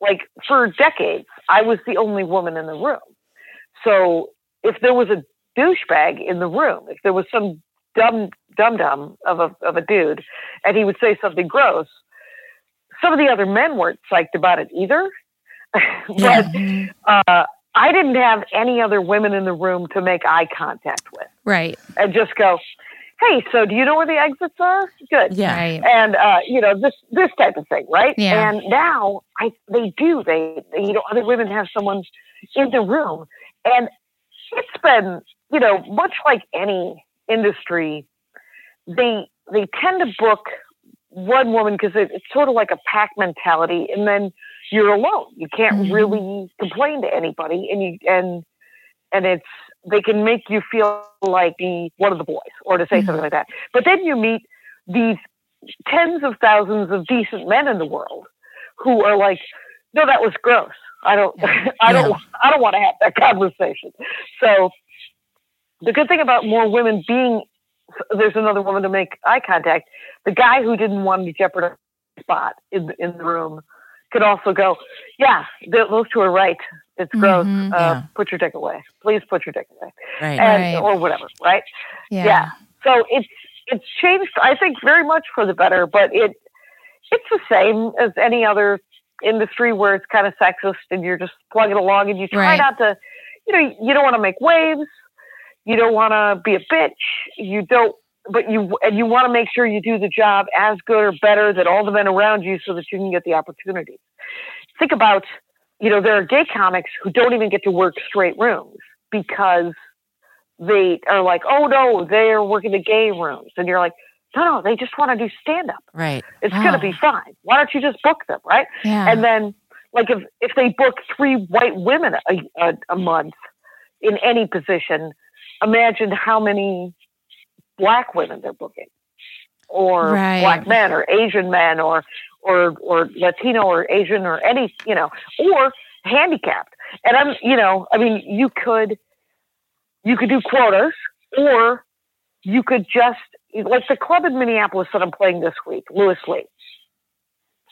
like for decades, I was the only woman in the room. So if there was a douchebag in the room, if there was some dumb dum dum of a of a dude, and he would say something gross, some of the other men weren't psyched about it either. but uh, I didn't have any other women in the room to make eye contact with. Right. And just go, hey, so do you know where the exits are? Good. Yeah. Right. And uh, you know this this type of thing, right? Yeah. And now I they do they, they you know other women have someone in the room, and it's been you know much like any industry, they they tend to book one woman because it, it's sort of like a pack mentality, and then you're alone. You can't mm-hmm. really complain to anybody, and you and and it's they can make you feel like the one of the boys or to say mm-hmm. something like that. But then you meet these tens of thousands of decent men in the world who are like, no, that was gross. I don't, I don't, I don't want to have that conversation. So the good thing about more women being, there's another woman to make eye contact. The guy who didn't want to jeopardize spot in in the room could also go, yeah, those two are right. It's gross. Mm-hmm, uh, yeah. Put your dick away. Please put your dick away. Right. And, right. Or whatever, right? Yeah. yeah. So it's it's changed, I think, very much for the better, but it it's the same as any other industry where it's kind of sexist and you're just plugging along and you try right. not to, you know, you don't want to make waves. You don't want to be a bitch. You don't, but you and you want to make sure you do the job as good or better than all the men around you, so that you can get the opportunity. Think about, you know, there are gay comics who don't even get to work straight rooms because they are like, oh no, they're working the gay rooms, and you're like, no, no, they just want to do stand up. Right. It's going to be oh. fine. Why don't you just book them, right? Yeah. And then, like, if if they book three white women a, a, a month in any position, imagine how many black women they're booking, or Right. black men, or Asian men, or or or Latino, or Asian, or any, you know, or handicapped. And I'm, you know, I mean, you could you could do quotas, or you could just like the club in Minneapolis that I'm playing this week, Lewis Lee.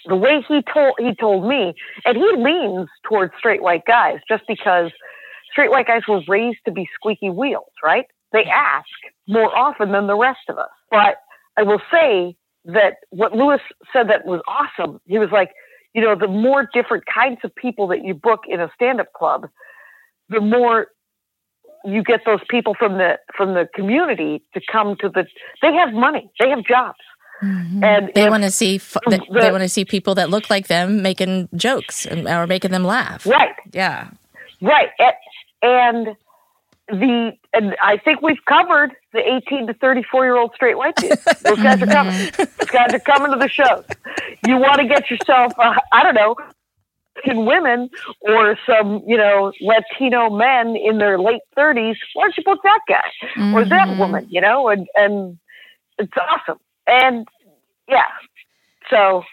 The way he told he told me, and he leans towards straight white guys just because straight white guys were raised to be squeaky wheels, right? They ask more often than the rest of us. But I will say that what Lewis said that was awesome. He was like, you know, the more different kinds of people that you book in a stand-up club, the more you get those people from the from the community to come to the they have money they have jobs Mhm. and They want to see f- they, the- they want to see people that look like them making jokes and, or making them laugh. right Yeah. right and the and i think we've covered the 18 to 34 year old straight white dudes those guys are coming. Those guys are coming to the shows. You want to get yourself uh, i don't know Mexican women or some you know latino men in their late 30s why don't you book that guy or that Mhm. woman, you know, and and it's awesome. And yeah, so.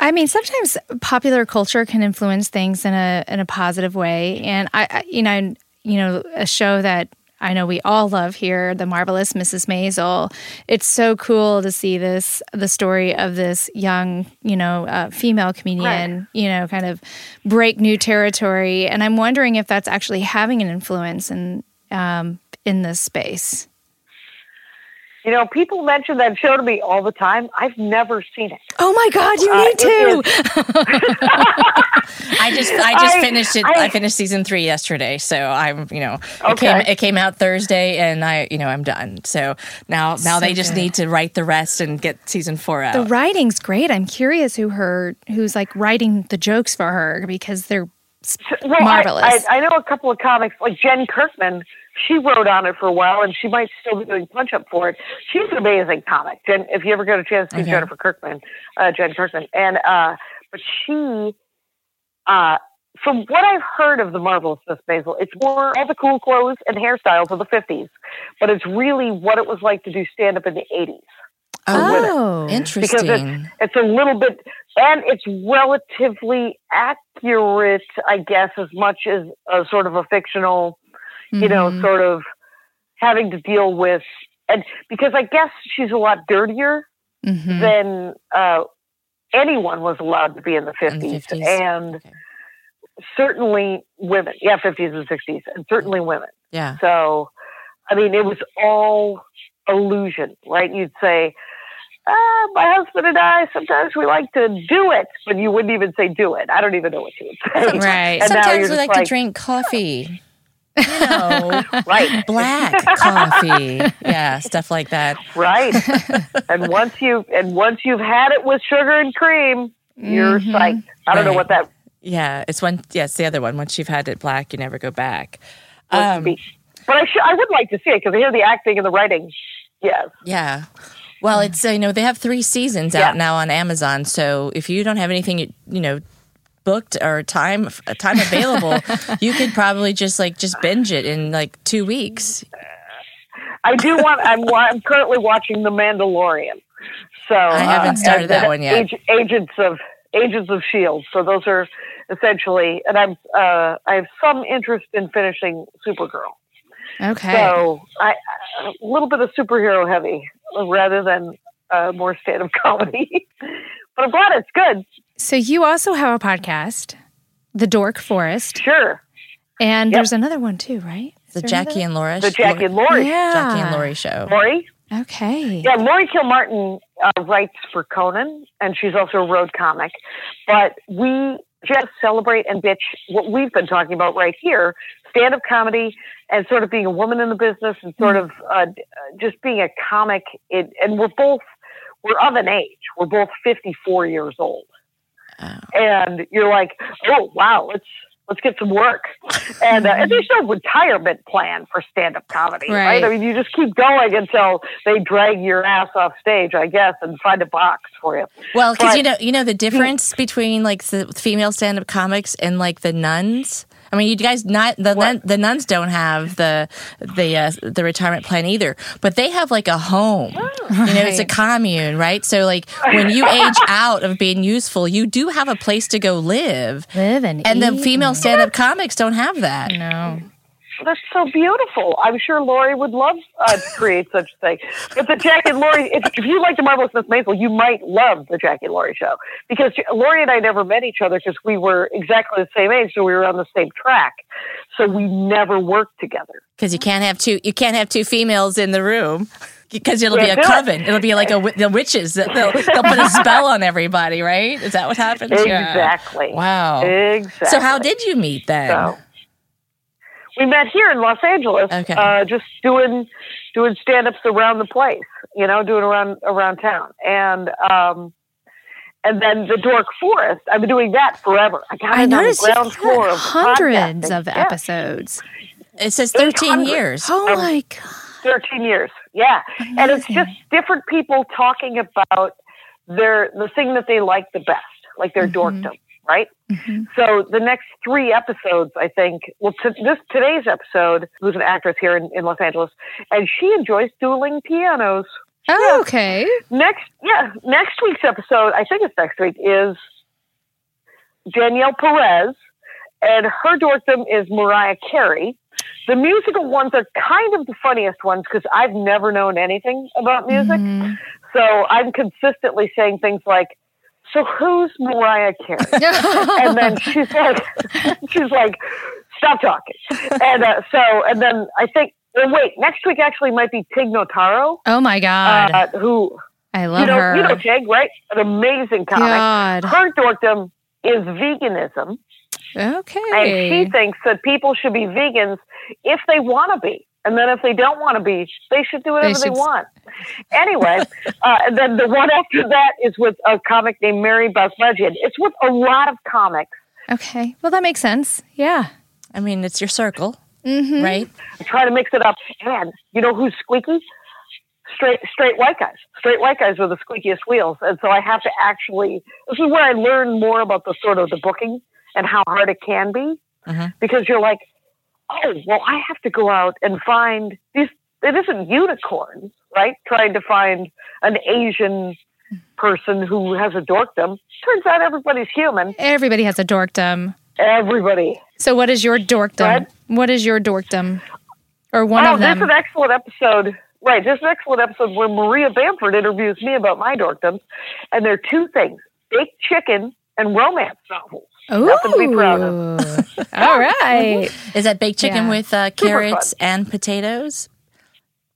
I mean, sometimes popular culture can influence things in a in a positive way, and I, I you know, you know, a show that I know we all love here, the marvelous Mrs. Maisel. It's so cool to see this the story of this young, you know, uh, female comedian, you know, kind of break new territory, and I'm wondering if that's actually having an influence in um, in this space. you know, people mention that show to me all the time. I've never seen it. Oh my God, you Uh, need to! I just I just I- finished it. I, I- finished season three yesterday, so I'm you know it came it came out Thursday, and I you know I'm done. So now now So they just good. need to write the rest and get season four out. The writing's great. I'm curious who her who's like writing the jokes for her because they're Well, I- Marvelous. I, I, know a couple of comics like Jen Kirkman. She wrote on it for a while, and she might still be doing punch up for it. She's an amazing comic. Jen, if you ever get a chance to see Okay. Jennifer Kirkman, uh, Jen Kirkman, and uh, but she, uh, from what I've heard of the marvelous Miss Maisel, it's more all the cool clothes and hairstyles of the '50s, but it's really what it was like to do stand up in the '80s. oh, with it. oh, interesting. It's a little bit, and it's relatively accurate, I guess, as much as a sort of a fictional, you know, Mhm. sort of having to deal with, and because I guess she's a lot dirtier Mhm. than uh, anyone was allowed to be in the In the 50s, 50s. and Okay. certainly women, yeah, 50s and 60s, and certainly women. Yeah. So, I mean, it was all illusion, right? You'd say, ah, my husband and I, sometimes we like to do it, but you wouldn't even say do it. I don't even know what you would say. right. And now Sometimes you're we just like, like- to drink coffee. You know, Right, black coffee. Yeah, stuff like that. right. and once you and once you've had it with sugar and cream, you're Mhm. psyched. I don't know what that Yeah, it's one. Yeah, it's the other one. Once you've had it black, you never go back. Um. But I, sh- I would like to see it because I hear the acting and the writing. Yes. Yeah. Well, it's uh, you know they have three seasons out Yeah. now on Amazon. So if you don't have anything you, you know booked or time uh, time available, you could probably just like just binge it in like two weeks. I do want. I'm. I'm currently watching The Mandalorian. So I haven't uh, started and that one yet. Ag- Agents of Agents of Shield. So those are essentially, and I'm. Uh, I have some interest in finishing Supergirl. Okay. So I a little bit of superhero heavy rather than uh, more stand up comedy. but I'm glad it's good. So you also have a podcast, The Dork Forest, Sure. and Yep. there's another one too, right? Is The Jackie another? and Laura, The Jackie and Laurie. yeah. Jackie and Laurie show. Laurie. Okay. Yeah, Laurie Kilmartin uh, writes for Conan, and she's also a road comic. But we just celebrate and bitch what we've been talking about right here stand up comedy and sort of being a woman in the business and sort of uh, just being a comic. It, and we're both, we're of an age. We're both 54 years old. Oh. And you're like, oh, wow, let's, let's get some work. And, uh, and there's no retirement plan for stand up comedy, right. right. I mean, you just keep going until they drag your ass off stage, I guess, and find a box for you. Well, because you know, you know the difference between like the female stand up comics and like the nuns. I mean, you guys not the nun, the nuns don't have the the uh, the retirement plan either, but they have like a home. Oh, you know, right. it's a commune, right? So like when you age out of being useful, you do have a place to go live. Live and and eat. the female stand up comics don't have that. No that's so beautiful. I'm sure Laurie would love uh, to create such a thing. But the Jackie and Laurie, if, if you like the Marvelous Miss Maisel, you might love the Jackie and Laurie show because Laurie and I never met each other because we were exactly the same age, so we were on the same track. So we never worked together. Because you can't have two, you can't have two females in the room because it'll be a coven. It. will be like a, the witches. They'll, they'll put a spell on everybody, right? Is that what happens? Exactly. Yeah. Wow. Exactly. So how did you meet then? So, we met here in Los Angeles, okay. uh, just doing doing stand ups around the place, you know, doing around around town, and um, and then the Dork Forest. I've been doing that forever. I got I noticed on the ground floor of hundreds of episodes. It says thirteen years. Oh um, my god, thirteen years. Yeah, Amazing. and it's just different people talking about their the thing that they like the best, like their mm-hmm. dorkdom right? Mm-hmm. So the next three episodes, I think, well, t- this today's episode, who's an actress here in, in Los Angeles, and she enjoys dueling pianos. Oh, yeah. okay. Next, yeah, next week's episode, I think it's next week, is Danielle Perez, and her dorkdom is Mariah Carey. The musical ones are kind of the funniest ones because I've never known anything about music. Mm-hmm. So I'm consistently saying things like, so who's Mariah Carey? and then she said, she's like, stop talking. And uh, so, and then I think, well, wait, next week actually might be Tig Notaro. Oh my God. Uh, who, I love you know, her. You know Tig, right? An amazing comic. God. Her dorkdom is veganism. Okay. And she thinks that people should be vegans if they want to be. And then if they don't want to be, they should do whatever they, they want. Anyway, uh, and then the one after that is with a comic named Mary Beth Legend. It's with a lot of comics. Okay. Well, that makes sense. Yeah. I mean, it's your circle, mm-hmm. right? I try to mix it up. And you know who's squeaky? Straight, straight white guys. Straight white guys are the squeakiest wheels. And so I have to actually, this is where I learn more about the sort of the booking and how hard it can be. Uh-huh. Because you're like, oh, well, I have to go out and find these. It isn't unicorns, right? Trying to find an Asian person who has a dorkdom. Turns out everybody's human. Everybody has a dorkdom. Everybody. So, what is your dorkdom? What is your dorkdom? Or one oh, of them? This is an excellent episode. Right, this is an excellent episode where Maria Bamford interviews me about my dorkdoms. And there are two things baked chicken and romance novels. Ooh. Nothing to be proud of. All right. Is that baked chicken yeah. with uh, carrots and potatoes?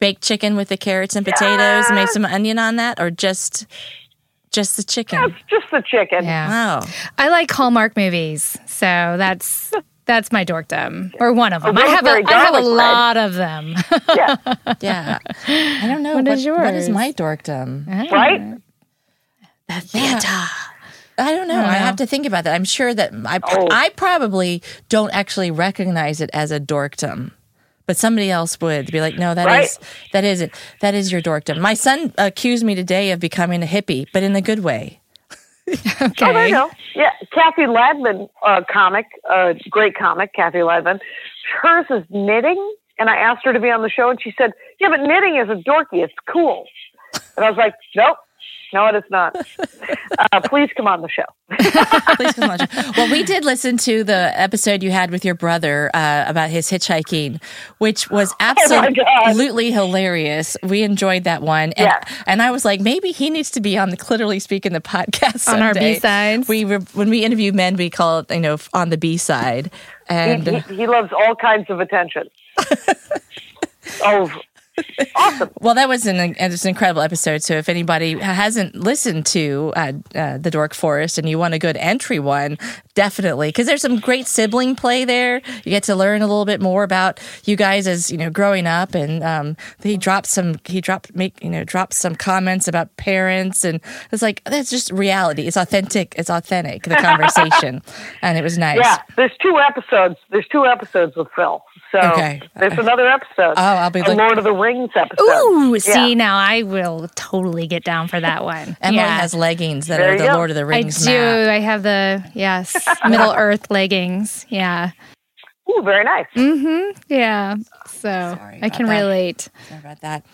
Baked chicken with the carrots and potatoes. Yeah. Make some onion on that, or just just the chicken. Yeah, just the chicken. Yeah. Wow. I like Hallmark movies, so that's that's my dorkdom, or one of them. I have a, I have a lot of them. yeah, yeah. I don't know. What, what is yours? What is my dorkdom? Right. The theater. I don't know. I, I have to think about that. I'm sure that I, oh. I probably don't actually recognize it as a dorkdom, but somebody else would be like, "No, that right? is that is it. That is your dorkdom." My son accused me today of becoming a hippie, but in a good way. okay. Oh, there you go. Yeah, Cathy Ladman, uh, comic, uh, great comic, Cathy Ladman. Hers is knitting, and I asked her to be on the show, and she said, "Yeah, but knitting is a dorky. It's cool." And I was like, "Nope, no, it is not. Uh, please come on the show. please come on the show. Well, we did listen to the episode you had with your brother uh, about his hitchhiking, which was oh absolutely oh hilarious. We enjoyed that one. And, yeah. and I was like, maybe he needs to be on the Clitorally Speaking the podcast someday. On our B-sides. We when we interview men, we call it, you know, on the B-side. And he, he, he loves all kinds of attention. oh, awesome. Well, that was an, it an incredible episode. So if anybody hasn't listened to uh, uh, the Dork Forest and you want a good entry one, definitely because there's some great sibling play there. You get to learn a little bit more about you guys as you know growing up, and um, he dropped some he dropped make you know dropped some comments about parents, and it's like that's just reality. It's authentic. It's authentic the conversation, and it was nice. Yeah, there's two episodes. There's two episodes with Phil. So Okay. there's another episode. Oh, I'll be and look- Lord of the Rings episode. Ooh, see now I will totally get down for that one. Emily yeah. has leggings that There are you the go. Lord of the Rings. I do. map. I have the yes Middle Earth leggings. Yeah. Ooh, very nice. Mm-hmm. Yeah. So Sorry I can that. relate. Sorry about that.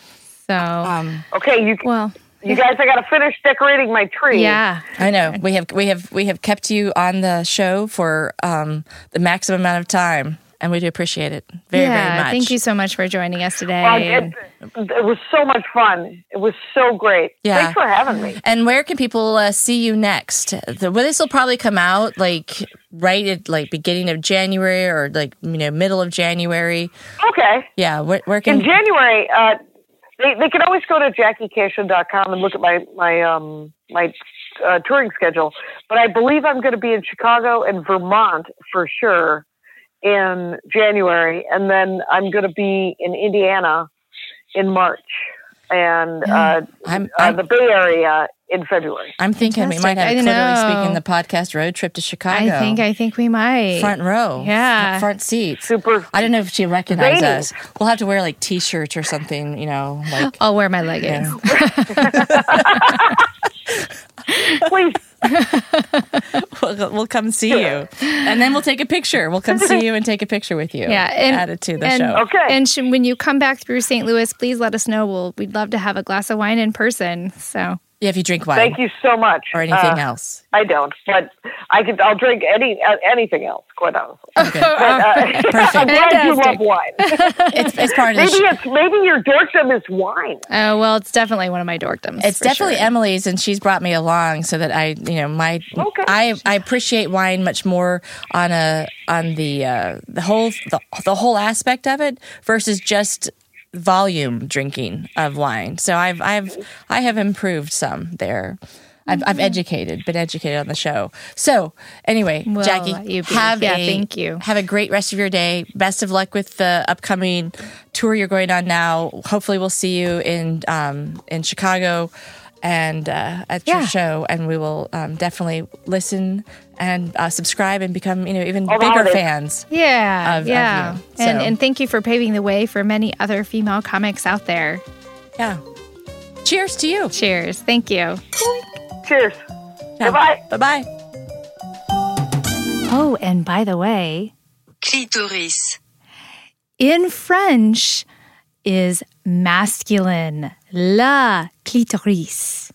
So Um, Okay, you well, you guys, I got to finish decorating my tree. yeah. I know we have we have we have kept you on the show for um, the maximum amount of time, and we do appreciate it very yeah. very much. Thank you so much for joining us today. Well, it, it was so much fun. It was so great. Yeah. Thanks for having me. And where can people uh, see you next? The, well, this will probably come out like right at like beginning of January or like you know middle of January. Okay. Yeah, where, where In January, uh, they, they can always go to jackiekashian.com and look at my my um my uh, touring schedule. But I believe I'm going to be in Chicago and Vermont for sure in January, and then I'm going to be in Indiana in March, and uh, I'm uh, I'm, the Bay Area in February. I'm thinking we might have I literally know. speaking the podcast road trip to Chicago. I think I think we might. front row, Yeah. front seat. Super. I don't know if she recognizes us. We'll have to wear like t-shirts or something, you know, like I'll wear my leggings. Please, we'll, we'll come see you, and then we'll take a picture. We'll come see you and take a picture with you. Yeah, and add it to the and, show. Okay. And sh- when you come back through St. Louis, please let us know. We'll we'd love to have a glass of wine in person. So Yeah, if you drink wine thank you so much. or anything Uh, else. I don't, but I could. I'll drink any uh, anything else. Quite honestly. Okay. But, uh, Perfect. I'm glad you love wine. it's, it's part of the maybe show. it's maybe your dorkdom is wine. uh, well, it's definitely one of my dorkdoms. It's definitely sure. Emily's, and she's brought me along so that I, you know, my Okay. I I appreciate wine much more on a on the uh, the whole the, the whole aspect of it versus just volume drinking of wine. So I've I've I have improved some there. I've, I've educated, been educated on the show. So anyway, Well, Jackie, you have Yeah, a thank you. have a great rest of your day. Best of luck with the upcoming tour you're going on now. Hopefully, we'll see you in um, in Chicago and uh, at Yeah. your show, and we will um, definitely listen and uh, subscribe and become you know even All bigger fans. Yeah, of- of yeah, you. and So- and thank you for paving the way for many other female comics out there. Yeah. Cheers to you. Cheers, thank you. Cheers. Goodbye. Bye bye. bye. Oh, and by the way, Clitoris. in French is masculine, la clitoris.